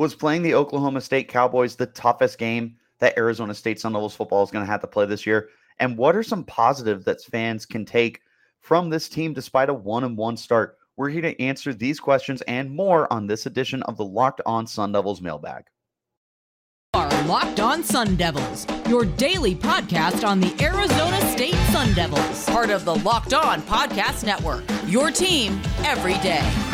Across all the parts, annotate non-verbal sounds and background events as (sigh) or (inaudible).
Was playing the Oklahoma State Cowboys the toughest game that Arizona State Sun Devils football is going to have to play this year? And what are some positives that fans can take from this team despite a one and one start? We're here to answer these questions and more on this edition of the Locked On Sun Devils mailbag. Are Locked On Sun Devils, your daily podcast on the Arizona State Sun Devils, part of the Locked On Podcast Network. Your team every day.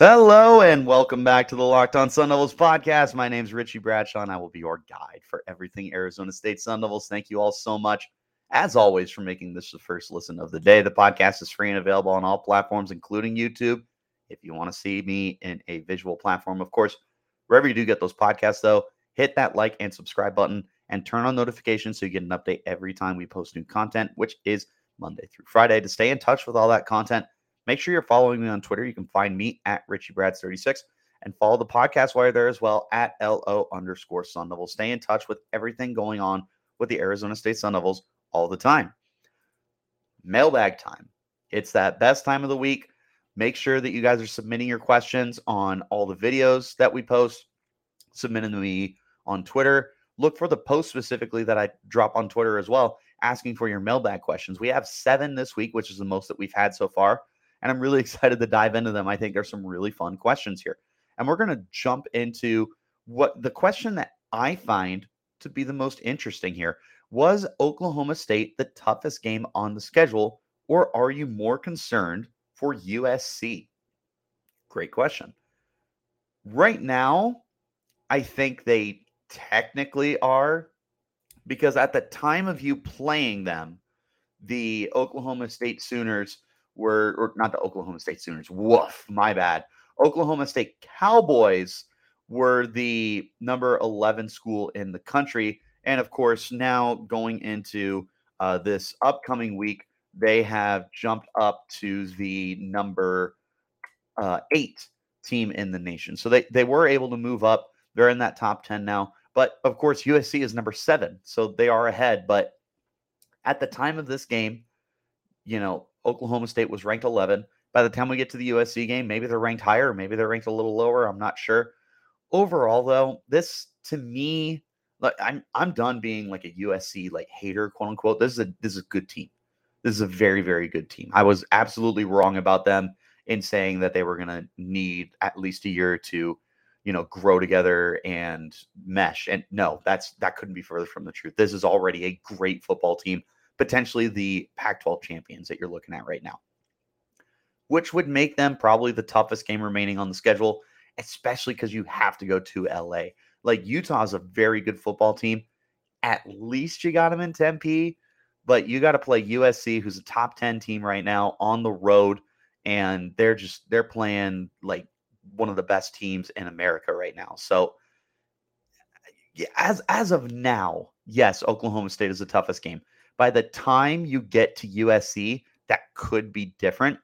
Hello and welcome back to the Locked On Sun Devils podcast. My name is Richie Bradshaw and I will be your guide for everything Arizona State Sun Devils. Thank you all so much, as always, for making this the first listen of the day. The podcast is free and available on all platforms, including YouTube. If you want to see me in a visual platform, of course, wherever you do get those podcasts, though, hit that like and subscribe button and turn on notifications so you get an update every time we post new content, which is Monday through Friday. To stay in touch with all that content, Make sure you're following me on Twitter. You can find me at RichieBrads36 and follow the podcast while you're there as well at LO underscore Sun Devils. Stay in touch with everything going on with the Arizona State Sun Devils all the time. Mailbag time. It's that best time of the week. Make sure that you guys are submitting your questions on all the videos that we post. Submitting to me on Twitter. Look for the post specifically that I drop on Twitter as well, asking for your mailbag questions. We have seven this week, which is the most that we've had so far and I'm really (laughs) excited to dive into them. I think there's some really fun questions here. And we're going to jump into what the question that I find to be the most interesting here was Oklahoma State the toughest game on the schedule, or are you more concerned for USC? Great question. Right now, I think they technically are because at the time of you playing them, the Oklahoma State Sooners were, or not the Oklahoma State Sooners. Woof, my bad. Oklahoma State Cowboys were the number 11 school in the country. And of course, now going into uh, this upcoming week, they have jumped up to the number uh, eight team in the nation. So they, they were able to move up. They're in that top 10 now. But of course, USC is number seven. So they are ahead. But at the time of this game, you know, Oklahoma State was ranked 11. By the time we get to the USC game, maybe they're ranked higher, maybe they're ranked a little lower. I'm not sure. Overall, though, this to me, like I'm I'm done being like a USC like hater, quote unquote. This is a this is a good team. This is a very very good team. I was absolutely wrong about them in saying that they were going to need at least a year to, you know, grow together and mesh. And no, that's that couldn't be further from the truth. This is already a great football team potentially the Pac 12 champions that you're looking at right now, which would make them probably the toughest game remaining on the schedule, especially because you have to go to LA. Like Utah is a very good football team. At least you got them in Tempe, but you got to play USC, who's a top 10 team right now on the road. And they're just, they're playing like one of the best teams in America right now. So, as as of now, yes, Oklahoma State is the toughest game. By the time you get to USC, that could be different.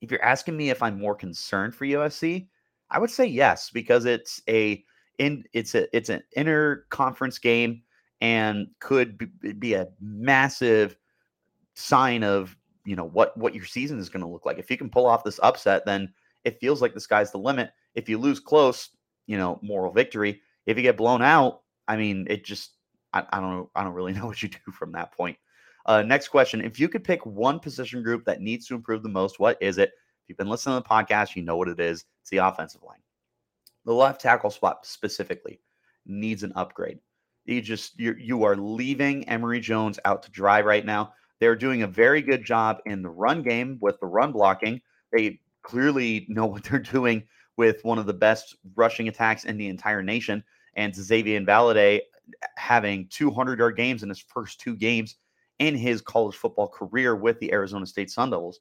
If you're asking me if I'm more concerned for USC, I would say yes because it's a in it's a it's an inner conference game and could be, be a massive sign of you know what what your season is going to look like. If you can pull off this upset, then it feels like the sky's the limit. If you lose close, you know, moral victory. If you get blown out, I mean, it just I, I don't know. I don't really (laughs) know what you do from that point. Uh, next question: If you could pick one position group that needs to improve the most, what is it? If you've been listening to the podcast, you know what it is. It's the offensive line. The left tackle spot specifically needs an upgrade. You just you you are leaving Emory Jones out to dry right now. They're doing a very good job in the run game with the run blocking. They clearly know what they're doing with one of the best rushing attacks in the entire nation. And Xavier Valladay having 200 yard games in his first two games in his college football career with the Arizona State Sun Devils.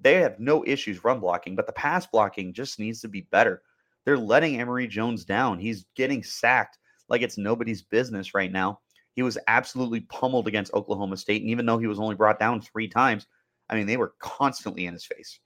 They have no issues run blocking, but the pass blocking just needs to be better. They're letting Emory Jones down. He's getting sacked like it's nobody's business right now. He was absolutely pummeled against Oklahoma State. And even though he was only brought down three times, I mean, they were constantly in his face.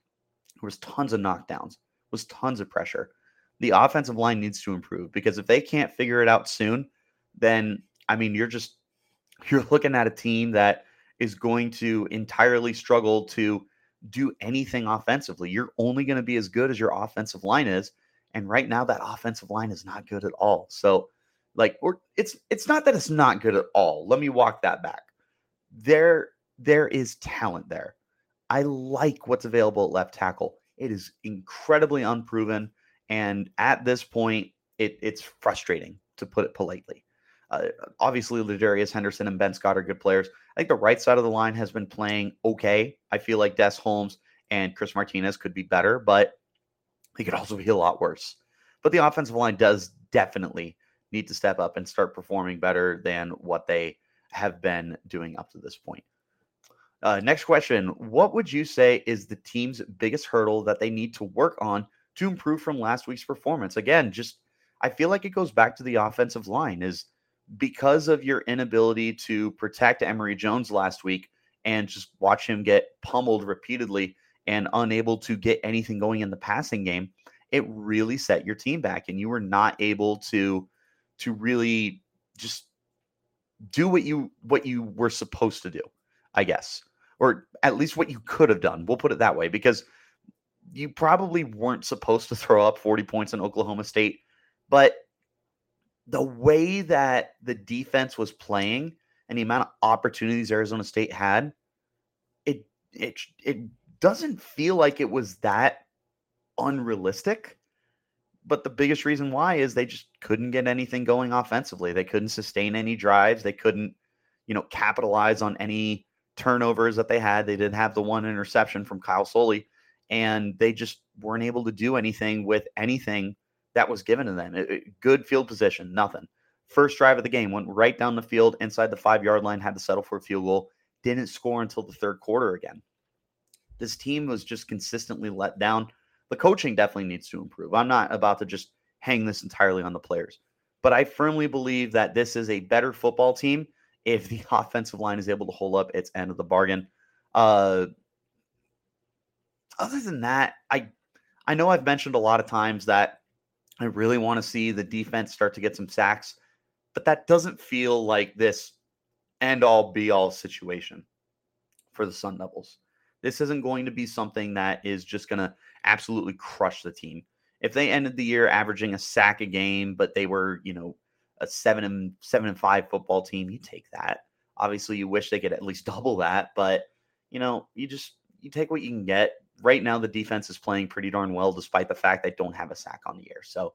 There was tons of knockdowns, was tons of pressure. The offensive line needs to improve because if they can't figure it out soon, then I mean, you're just (laughs) you're looking at a team that is going to entirely struggle to do anything offensively. You're only going to be as good as your offensive line is. And right now, that offensive line is not good at all. So, like, or it's it's not that it's not good at all. Let me walk that back. There, there is talent there. I like what's available at left tackle. It is incredibly unproven, and at this point, it, it's frustrating to put it politely. Uh, obviously, Ladarius Henderson and Ben Scott are good players. I think the right side of the line has been playing okay. I feel like Des Holmes and Chris Martinez could be better, but they could also be a lot worse. But the offensive line does definitely need to step up and start performing better than what they have been doing up to this point. Uh, next question What would you say is the team's biggest hurdle that they need to work on to improve from last week's performance? Again, just I feel like it goes back to the offensive line is because of your inability to protect Emory Jones last week and just watch him get pummeled repeatedly and unable to get anything going in the passing game, it really set your team back and you were not able to to really just do what you what you were supposed to do, I guess. Or at least what you could have done. We'll put it that way because you probably weren't supposed to throw up 40 points in Oklahoma State, but the way that the defense was playing and the amount of opportunities Arizona State had, it it it doesn't feel like it was that unrealistic. But the biggest reason why is they just couldn't get anything going offensively. They couldn't sustain any drives. They couldn't, you know, capitalize on any turnovers that they had. They didn't have the one interception from Kyle Soelle, and they just weren't able to do anything with anything that was given to them. It, it, good field position, nothing. First drive of the game went right down the field inside the five yard line, had to settle for a field goal, didn't score until the third quarter again. This team was just consistently let down. The coaching definitely needs to improve. I'm not about to just hang this entirely on the players, but I firmly believe that this is a better football team if the (laughs) offensive line is able to hold up its end of the bargain. Uh, other than that, I I know I've mentioned a lot of times that I really want to see the defense start to get some sacks, but that doesn't feel like this end all be all situation for the Sun Devils. This isn't going to be something that is just going to absolutely crush the team. If they ended the year averaging a sack a game, but they were, you know, a seven and seven and five football team, you take that. Obviously, you wish they could at least double that, but you know, you just you take what you can get right now the defense is playing pretty darn well, despite the fact they don't have a sack on the air. So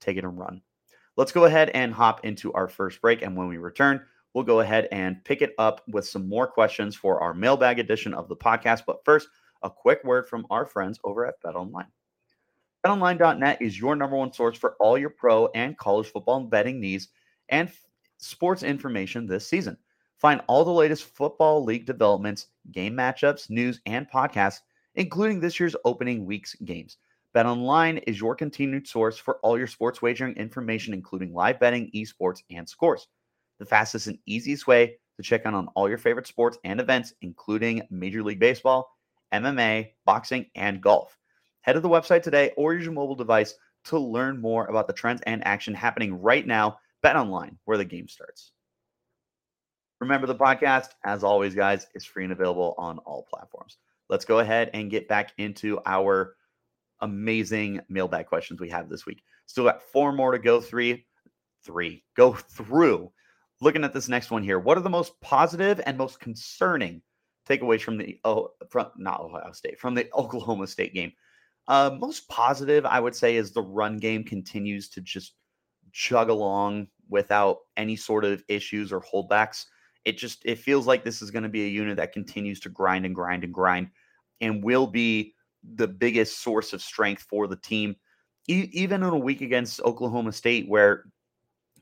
take it and run. Let's go ahead and hop into our first break. And when we return, we'll go ahead and pick it up with some more questions for our mailbag edition of the podcast. But first, a quick word from our friends over at BetOnline. BetOnline.net is your number one source for all your pro and college football betting needs and sports information this season. Find all the latest football league developments, game matchups, news, and podcasts including this year's opening week's games. BetOnline is your continued source for all your sports wagering information, including live betting, esports, and scores. The fastest and easiest way to check in on all your favorite sports and events, including Major League Baseball, MMA, boxing, and golf. Head to the website today or use your mobile device to learn more about the trends and action happening right now. Bet online where the game starts. Remember the podcast, as always, guys, is free and available on all platforms let's go ahead and get back into our amazing mailbag questions we have this week. Still got four more to go. Three, three, go through. Looking at this next one here, what are the most positive and most concerning takeaways from the oh from not Ohio State from the (laughs) Oklahoma State game? Uh, most positive, I would say, is the run game continues to just chug along without any sort of issues or holdbacks. It just it feels like this is going to be a unit that continues to grind and grind and grind and will be the biggest source of strength for the team. E- even in a week against Oklahoma State, where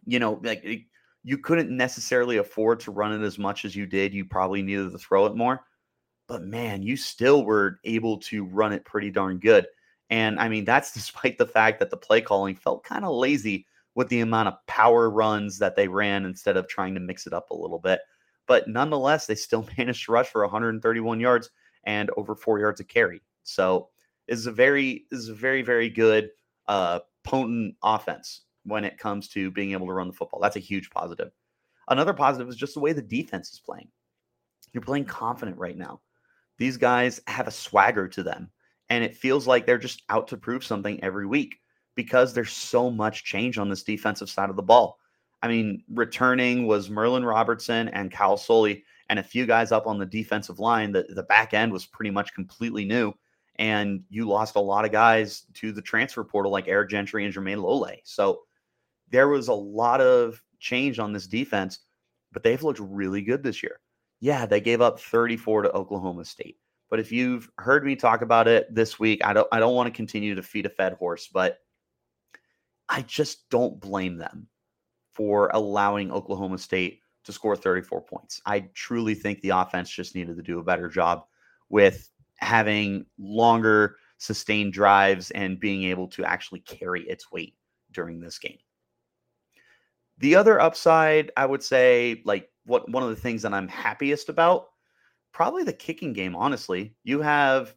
you know, like it, you couldn't necessarily afford to run it as much as you did, you probably needed to throw it more. But man, you still were able to run it pretty darn good. And I mean, that's (laughs) despite the fact that the play calling felt kind of lazy with the amount of power runs that they ran instead of trying to mix it up a little bit. But nonetheless, they still (laughs) managed to rush for 131 yards and over four yards of carry. So is a very is a very very good uh, potent offense when it comes to being able to run the football. That's a huge positive. Another positive is just the way the defense is playing. You're playing confident right now. These guys have a swagger to them, and it feels like they're just out to prove something every week because there's so much change on this defensive side of the ball. I mean, returning was Merlin Robertson and Kyle Soelle and a few guys up on the defensive line. The, the back end was pretty much completely new. And you lost a lot of guys to the transfer portal, like Eric Gentry and Jermayne Lole. So there was a lot of change on this defense, but they've looked really good this year. Yeah, they gave up 34 to Oklahoma State. But if you've heard me talk about it this week, I don't I don't want to continue to feed a fed horse, but I just don't blame them for allowing Oklahoma State to score 34 points. I truly think the offense just needed to do a better job with having longer sustained drives and being able to actually carry its weight during this game. The other upside, I would say, like what one of the things that I'm happiest about, probably the kicking game. Honestly, you have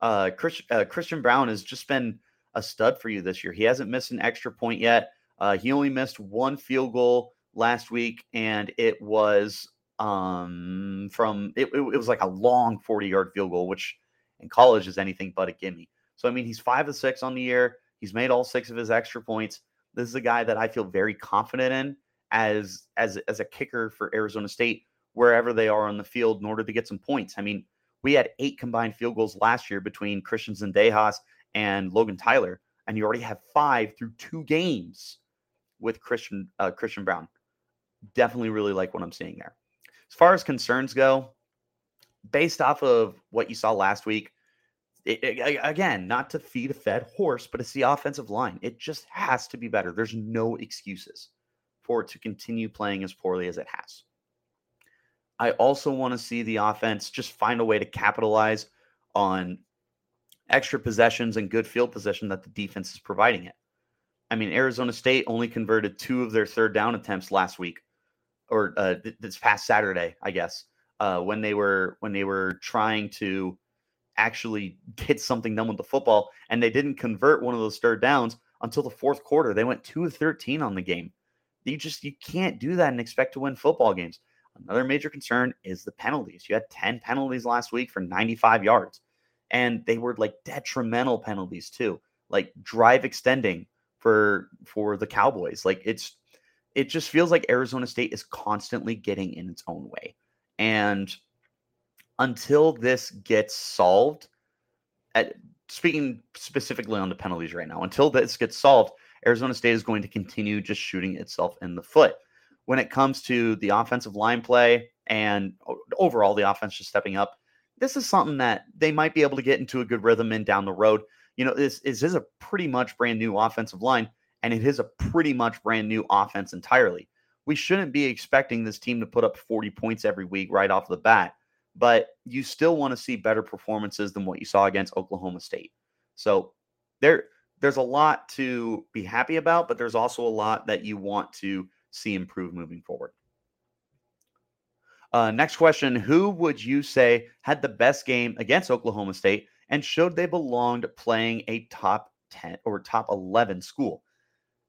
uh, Chris, uh, Christian Brown has just been a stud for you this year. He hasn't missed an extra point yet. Uh, he only missed one field goal last week, and it was um, from it, it, it was like a long 40 yard field goal, which in college is anything but a gimme. So I mean, he's five of six on the year. He's made all six of his extra points. This is a guy that I feel very confident in as as as a kicker for Arizona State wherever they are on the field in order to get some points. I mean, we had eight combined field goals last year between Christians and Zendejas and Logan Tyler, and you already have five through two games with Christian uh, Christian Brown. Definitely really like what I'm seeing there. As far as concerns go, based off of what you saw last week, it, it, again, not to feed a fed horse, but it's the offensive line. It just has to be better. There's no excuses for it to continue playing as poorly as it has. I also want to see the offense just find a way to capitalize on extra possessions and good field position that the defense is providing it. I mean, Arizona State only converted two of their third down attempts last week, or uh, this past Saturday, I guess, uh, when they were when they were trying to actually get something done with the football, and they didn't convert one of those third downs until the fourth quarter. They went two of thirteen on the game. You just you can't do that and expect to win football games. Another major concern is the penalties. You had 10 penalties last week for 95 yards and they were like detrimental penalties too, like drive extending for for the Cowboys. Like it's it just feels like Arizona State is constantly getting in its own way. And until this gets solved, at, speaking specifically on the penalties right now, until this gets solved, Arizona State is going to continue just shooting itself in the foot. When it comes to the offensive line play and overall the offense just stepping up, this is something that they might be able to get into a good rhythm in down the road. You know, this, this is a pretty much brand new offensive line, and it is a pretty much brand new offense entirely. We shouldn't be expecting this team to put up 40 points every week right off the bat, but you still want to see better performances than what you saw against Oklahoma State. So there, there's a lot to be happy about, but there's also a lot that you want to see improve moving forward. Uh, next question Who would you say had the best game against Oklahoma State and showed they belonged playing a top 10 or top 11 school?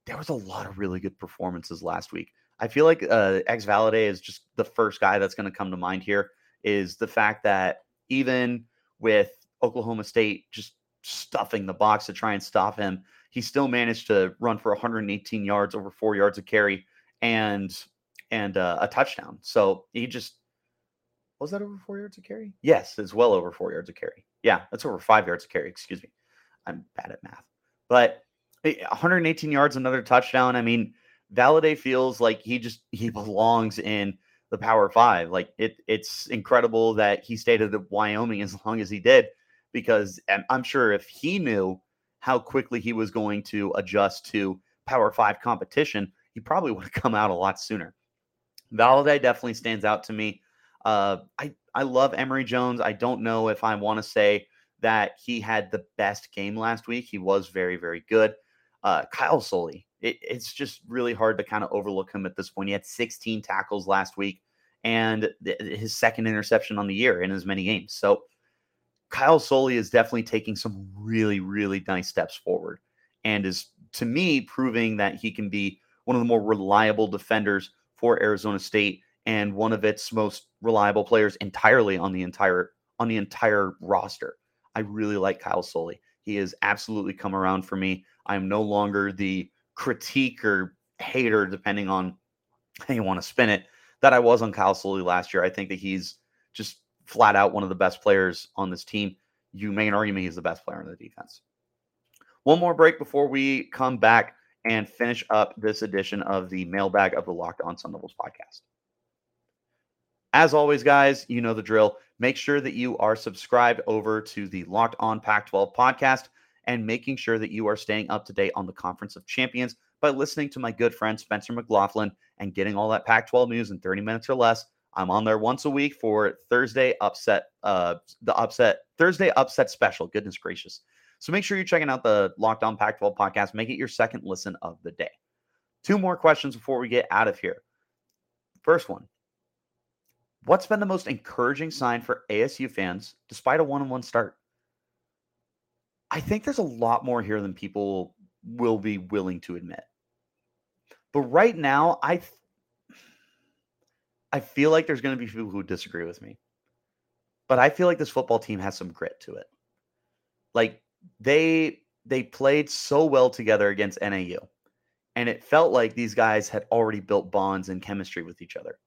There was a lot of really good performances last week. I feel like uh, X Valladay is just the first guy that's going to come to mind here. Is the fact that even with Oklahoma State just stuffing the box to try and stop him, he still managed to run for 118 yards, over four yards of carry, and and uh, a touchdown. So he just was that over four yards of carry? Yes, it's well over four yards of carry. Yeah, that's over five yards of carry. Excuse me. I'm bad at math. But 118 yards, another touchdown. I mean, Valladay feels like he just he (laughs) belongs in the Power Five. Like it, it's incredible that he stayed at Wyoming as long as he did, because I'm sure if he knew how quickly he was going to adjust to Power Five competition, he probably (laughs) would have come out a lot sooner. Valladay definitely stands out to me. Uh, I I love Emory Jones. I don't know if I want to say that he had the best game last week. He was very very good. Uh, Kyle Soelle. It, it's just really hard to kind of overlook him at this point. He had 16 tackles last week and th- his second interception on the year in as many games. So Kyle Soelle is definitely taking some really, really nice steps forward and is, to me, proving that he can be one of the more reliable defenders for Arizona State and one of its most reliable players entirely on the entire on the entire roster. I really like Kyle Soelle. He has absolutely come around for me. I am no longer the critique or hater, depending on how you want to spin it, that I was on Kyle Soelle last year. I think that he's just flat out one of the best players on this team. You may argue me he's the best player on the defense. One more break before we come back and finish up this edition of the mailbag of the Locked On Sun Devils podcast. As always, guys, you know the drill. Make sure that you are subscribed over to the Locked On Pac 12 podcast and making sure that you are staying up to date on the Conference of Champions by listening to my good friend Spencer McLaughlin and getting all that Pac 12 news in 30 minutes or less. I'm on there once a week for Thursday upset, uh, the upset Thursday upset special. Goodness gracious. So make sure you're checking out the Locked On Pac 12 podcast. Make it your second listen of the day. Two more questions before we get out of here. First one What's been the most encouraging sign for ASU fans despite a one on one start? I think there's a lot more here than people will be willing to admit. But right now, I I feel like there's going to be people who disagree with me. But I feel like this football team has some grit to it. Like they they played so well together against NAU. And it felt like these guys had already built bonds and chemistry with each other.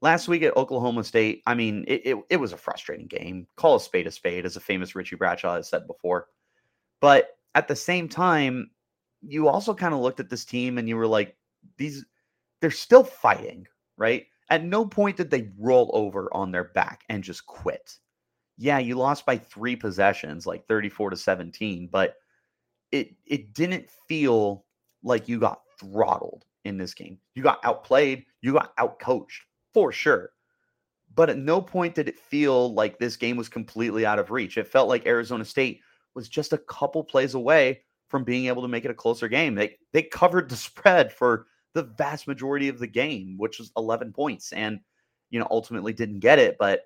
Last week at Oklahoma State, I mean, it, it, it, was a frustrating game. Call a spade a spade, as a famous Richie Bradshaw has said before. But at the same time, you also kind of looked at this team and you were like, these, they're still fighting, right? At no point did they roll over on their back and just quit. Yeah, you lost by three possessions, like 34 to 17, but it it didn't feel like you got throttled in this game. You got outplayed, you got outcoached for sure. But at no point did it feel like this game was completely out of reach. It felt like Arizona State was just a couple plays away from being able to make it a closer game. They they covered the (laughs) spread for the vast majority of the game, which was 11 points, and you know ultimately didn't get it, but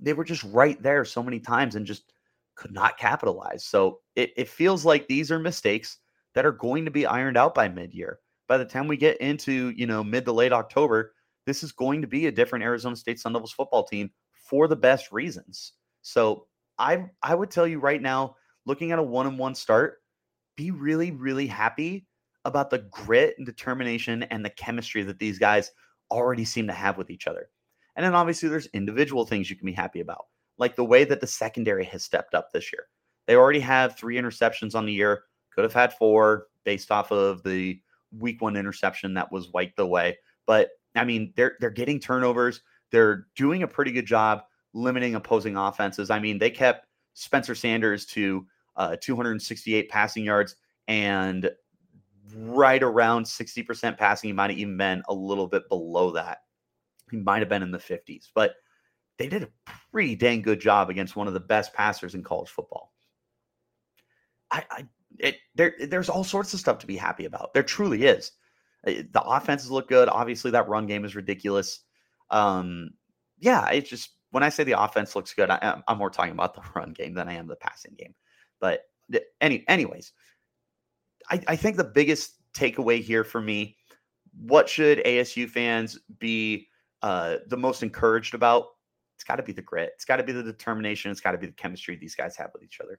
they were just right there so many times and just could not capitalize. So it, it feels like these are mistakes that are going to be ironed out by mid-year. By the time we get into you know mid to late October, this is going to be a different Arizona State Sun Devils football team for the best reasons. So I I would tell you right now, looking at a one and one start, be really really happy about the grit and determination and the chemistry that these guys already seem to have with each other. And then obviously there's individual things you can be happy about, like the way that the secondary has stepped up this year. They already have three interceptions on the year, could have had four based off of the week one interception that was wiped away. But I mean, they're they're getting turnovers. They're doing a pretty good job limiting opposing offenses. I mean, they kept Spencer Sanders to uh, 268 passing yards and right around 60% passing. He might have even been a little bit below that. He might have been in the 50s, but they did a pretty dang good job against one of the best passers in college football. I, I it, there, there's all sorts of stuff to be happy about. There truly is. The offenses look good. Obviously, that run game is ridiculous. Um, yeah, it's just when I say the offense looks good, I, am more talking about the (laughs) run game than I am the passing game. But any, anyways, I, I think the biggest takeaway here for me, what should ASU fans be uh, the most encouraged about? It's got to be the grit. It's got to be the determination. It's got to be the chemistry these guys have with each other.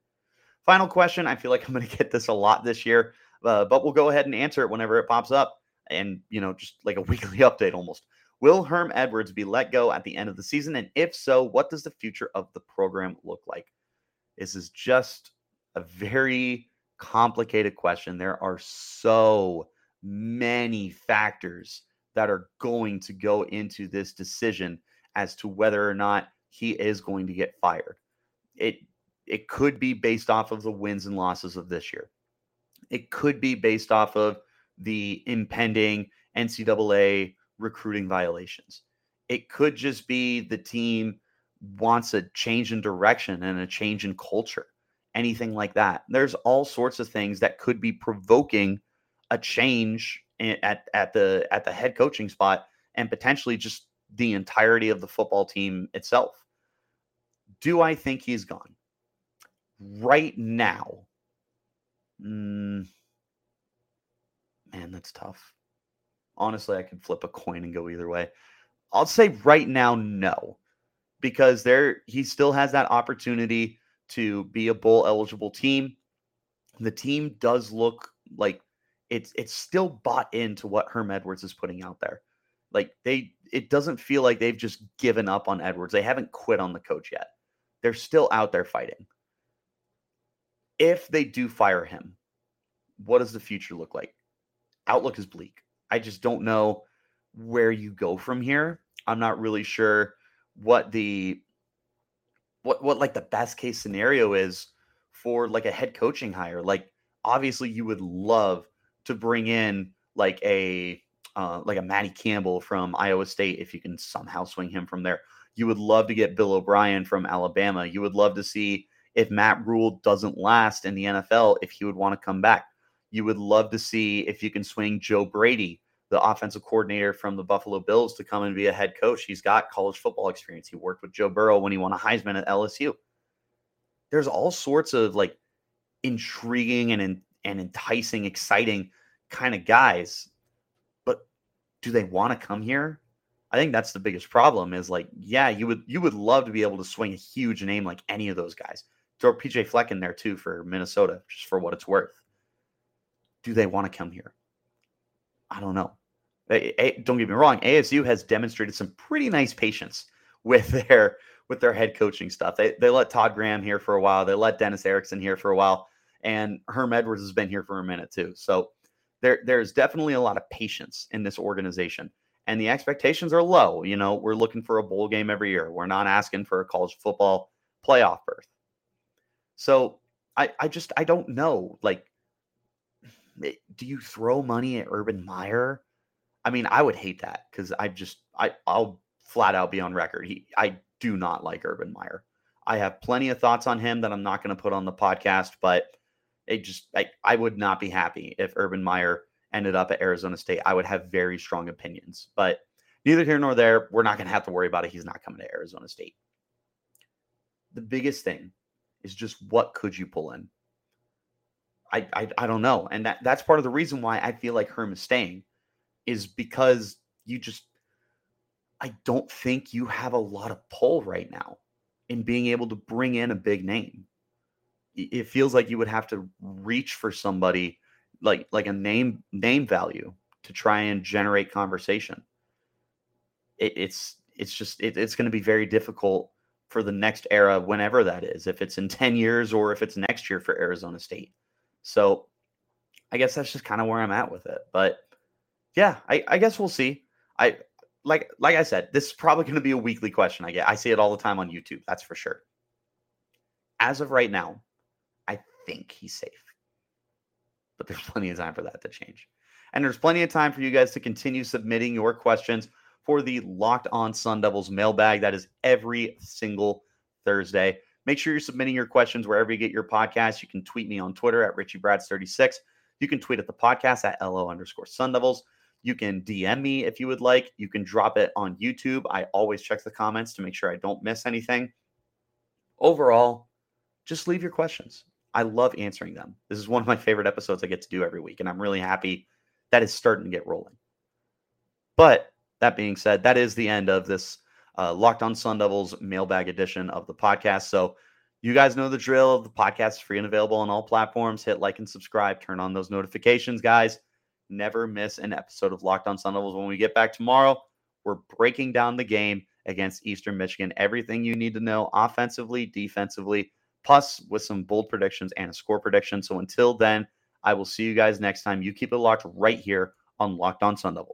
Final question. I feel like I'm going to get this a lot this year, uh, but we'll go ahead and answer it whenever it pops up and you know just like a (laughs) weekly update almost. Will Herm Edwards be let go at the end of the season? And if so, what does the future of the program look like? This is just a very complicated question. There are so many factors that are going to go into this decision as to whether or not he is going to get fired. It it could be based off of the wins and losses of this year. It could be based off of the impending NCAA recruiting violations. It could just be the team wants a change in direction and a change in culture, anything like that. There's all sorts of things that could be provoking a change at, at the at the head coaching spot and potentially just the entirety of the football team itself. Do I think he's gone? Right now, mm, man, that's tough. Honestly, I could flip a coin and go either way. I'll say right now, no, because there he still has that opportunity to be a bowl eligible team. The team does look like it's it's still bought into what Herm Edwards is putting out there. Like they it doesn't feel like they've just given up on Edwards. They haven't quit on the coach yet. They're still out there fighting. If they do fire him, what does the future look like? Outlook is bleak. I just don't know where you go from here. I'm not really sure what the what what like the best case scenario is for like a head coaching hire. Like obviously you would love to bring in like a uh, like a Matty Campbell from Iowa State if you can somehow swing him from there. You would love to get Bill O'Brien from Alabama. You would love to see if Matt Rhule doesn't last in the NFL, if he would want to come back. You would love to see if you can swing Joe Brady, the offensive coordinator from the Buffalo Bills, to come and be a head coach. He's got college football experience. He worked with Joe Burrow when he won a Heisman at LSU. There's all sorts of like intriguing and and enticing, exciting kind of guys. But do they want to come here? I think that's the biggest problem is like, yeah, you would you would love to be able to swing a huge name like any of those guys. Throw PJ Fleck in there too for Minnesota, just for what it's worth. Do they want to come here? I don't know. Don't get me wrong, ASU has demonstrated some pretty nice patience with their with their head coaching stuff. They they let Todd Graham here for a while. They let Dennis Erickson here for a while, and Herm Edwards has been here for a minute too. So there there's definitely a lot of patience in this organization and the expectations are low. You know, we're looking for a bowl game every year. We're not asking for a college football playoff berth. So I, I just I don't know. Like, eh, do you throw money at Urban Meyer? I mean, I would hate that because I just I I'll flat out be on record. He I do not like Urban Meyer. I have plenty of thoughts on him that I'm not going to put on the podcast, but it just I, I would not be happy if Urban Meyer ended up at Arizona State, I would have very strong opinions. But neither here nor there. We're not going to have to worry about it. He's not coming to Arizona State. The biggest thing is just what could you pull in? I, I, I don't know. And that, that's part of the reason why I feel like Herm is staying is because you just I don't think you have a lot of pull right now in being able to bring in a big name. It feels like you would have to reach for somebody like like a name name value to try and generate conversation. It, it's it's just it, it's going to be very difficult for the next era, whenever that is, if it's in ten years or if it's next year for Arizona State. So, I guess that's just kind of where I'm at with it. But yeah, I, I guess we'll see. I like like I said, this is probably going to be a weekly question. I get I see it all the time on YouTube. That's for sure. As of right now, think he's safe but there's plenty of time for that to change. And there's plenty of time for you guys to continue submitting your questions for the Locked On Sun Devils mailbag. That is every single Thursday. Make sure you're submitting your questions wherever you get your podcast. You can tweet me on Twitter at RichieBrads36. You can tweet at the podcast at LO underscore Sun Devils. You can DM me if you would like. You can drop it on YouTube. I always check the comments to make sure I don't miss anything. Overall, just leave your questions. I love answering them. This is one of my favorite episodes I get to do every week, and I'm really happy that is starting to get rolling. But that being said, that is the end of this uh, Locked On Sun Devils mailbag edition of the podcast. So you guys know the drill. The podcast is free and available on all platforms. Hit like and subscribe. Turn on those notifications, guys. Never miss an episode of Locked On Sun Devils. When we get back tomorrow, we're breaking down the game against Eastern Michigan. Everything you need to know offensively, defensively plus with some bold predictions and a score prediction. So until then, I will see you guys next time. You keep it locked right here on Locked On Sun Devils.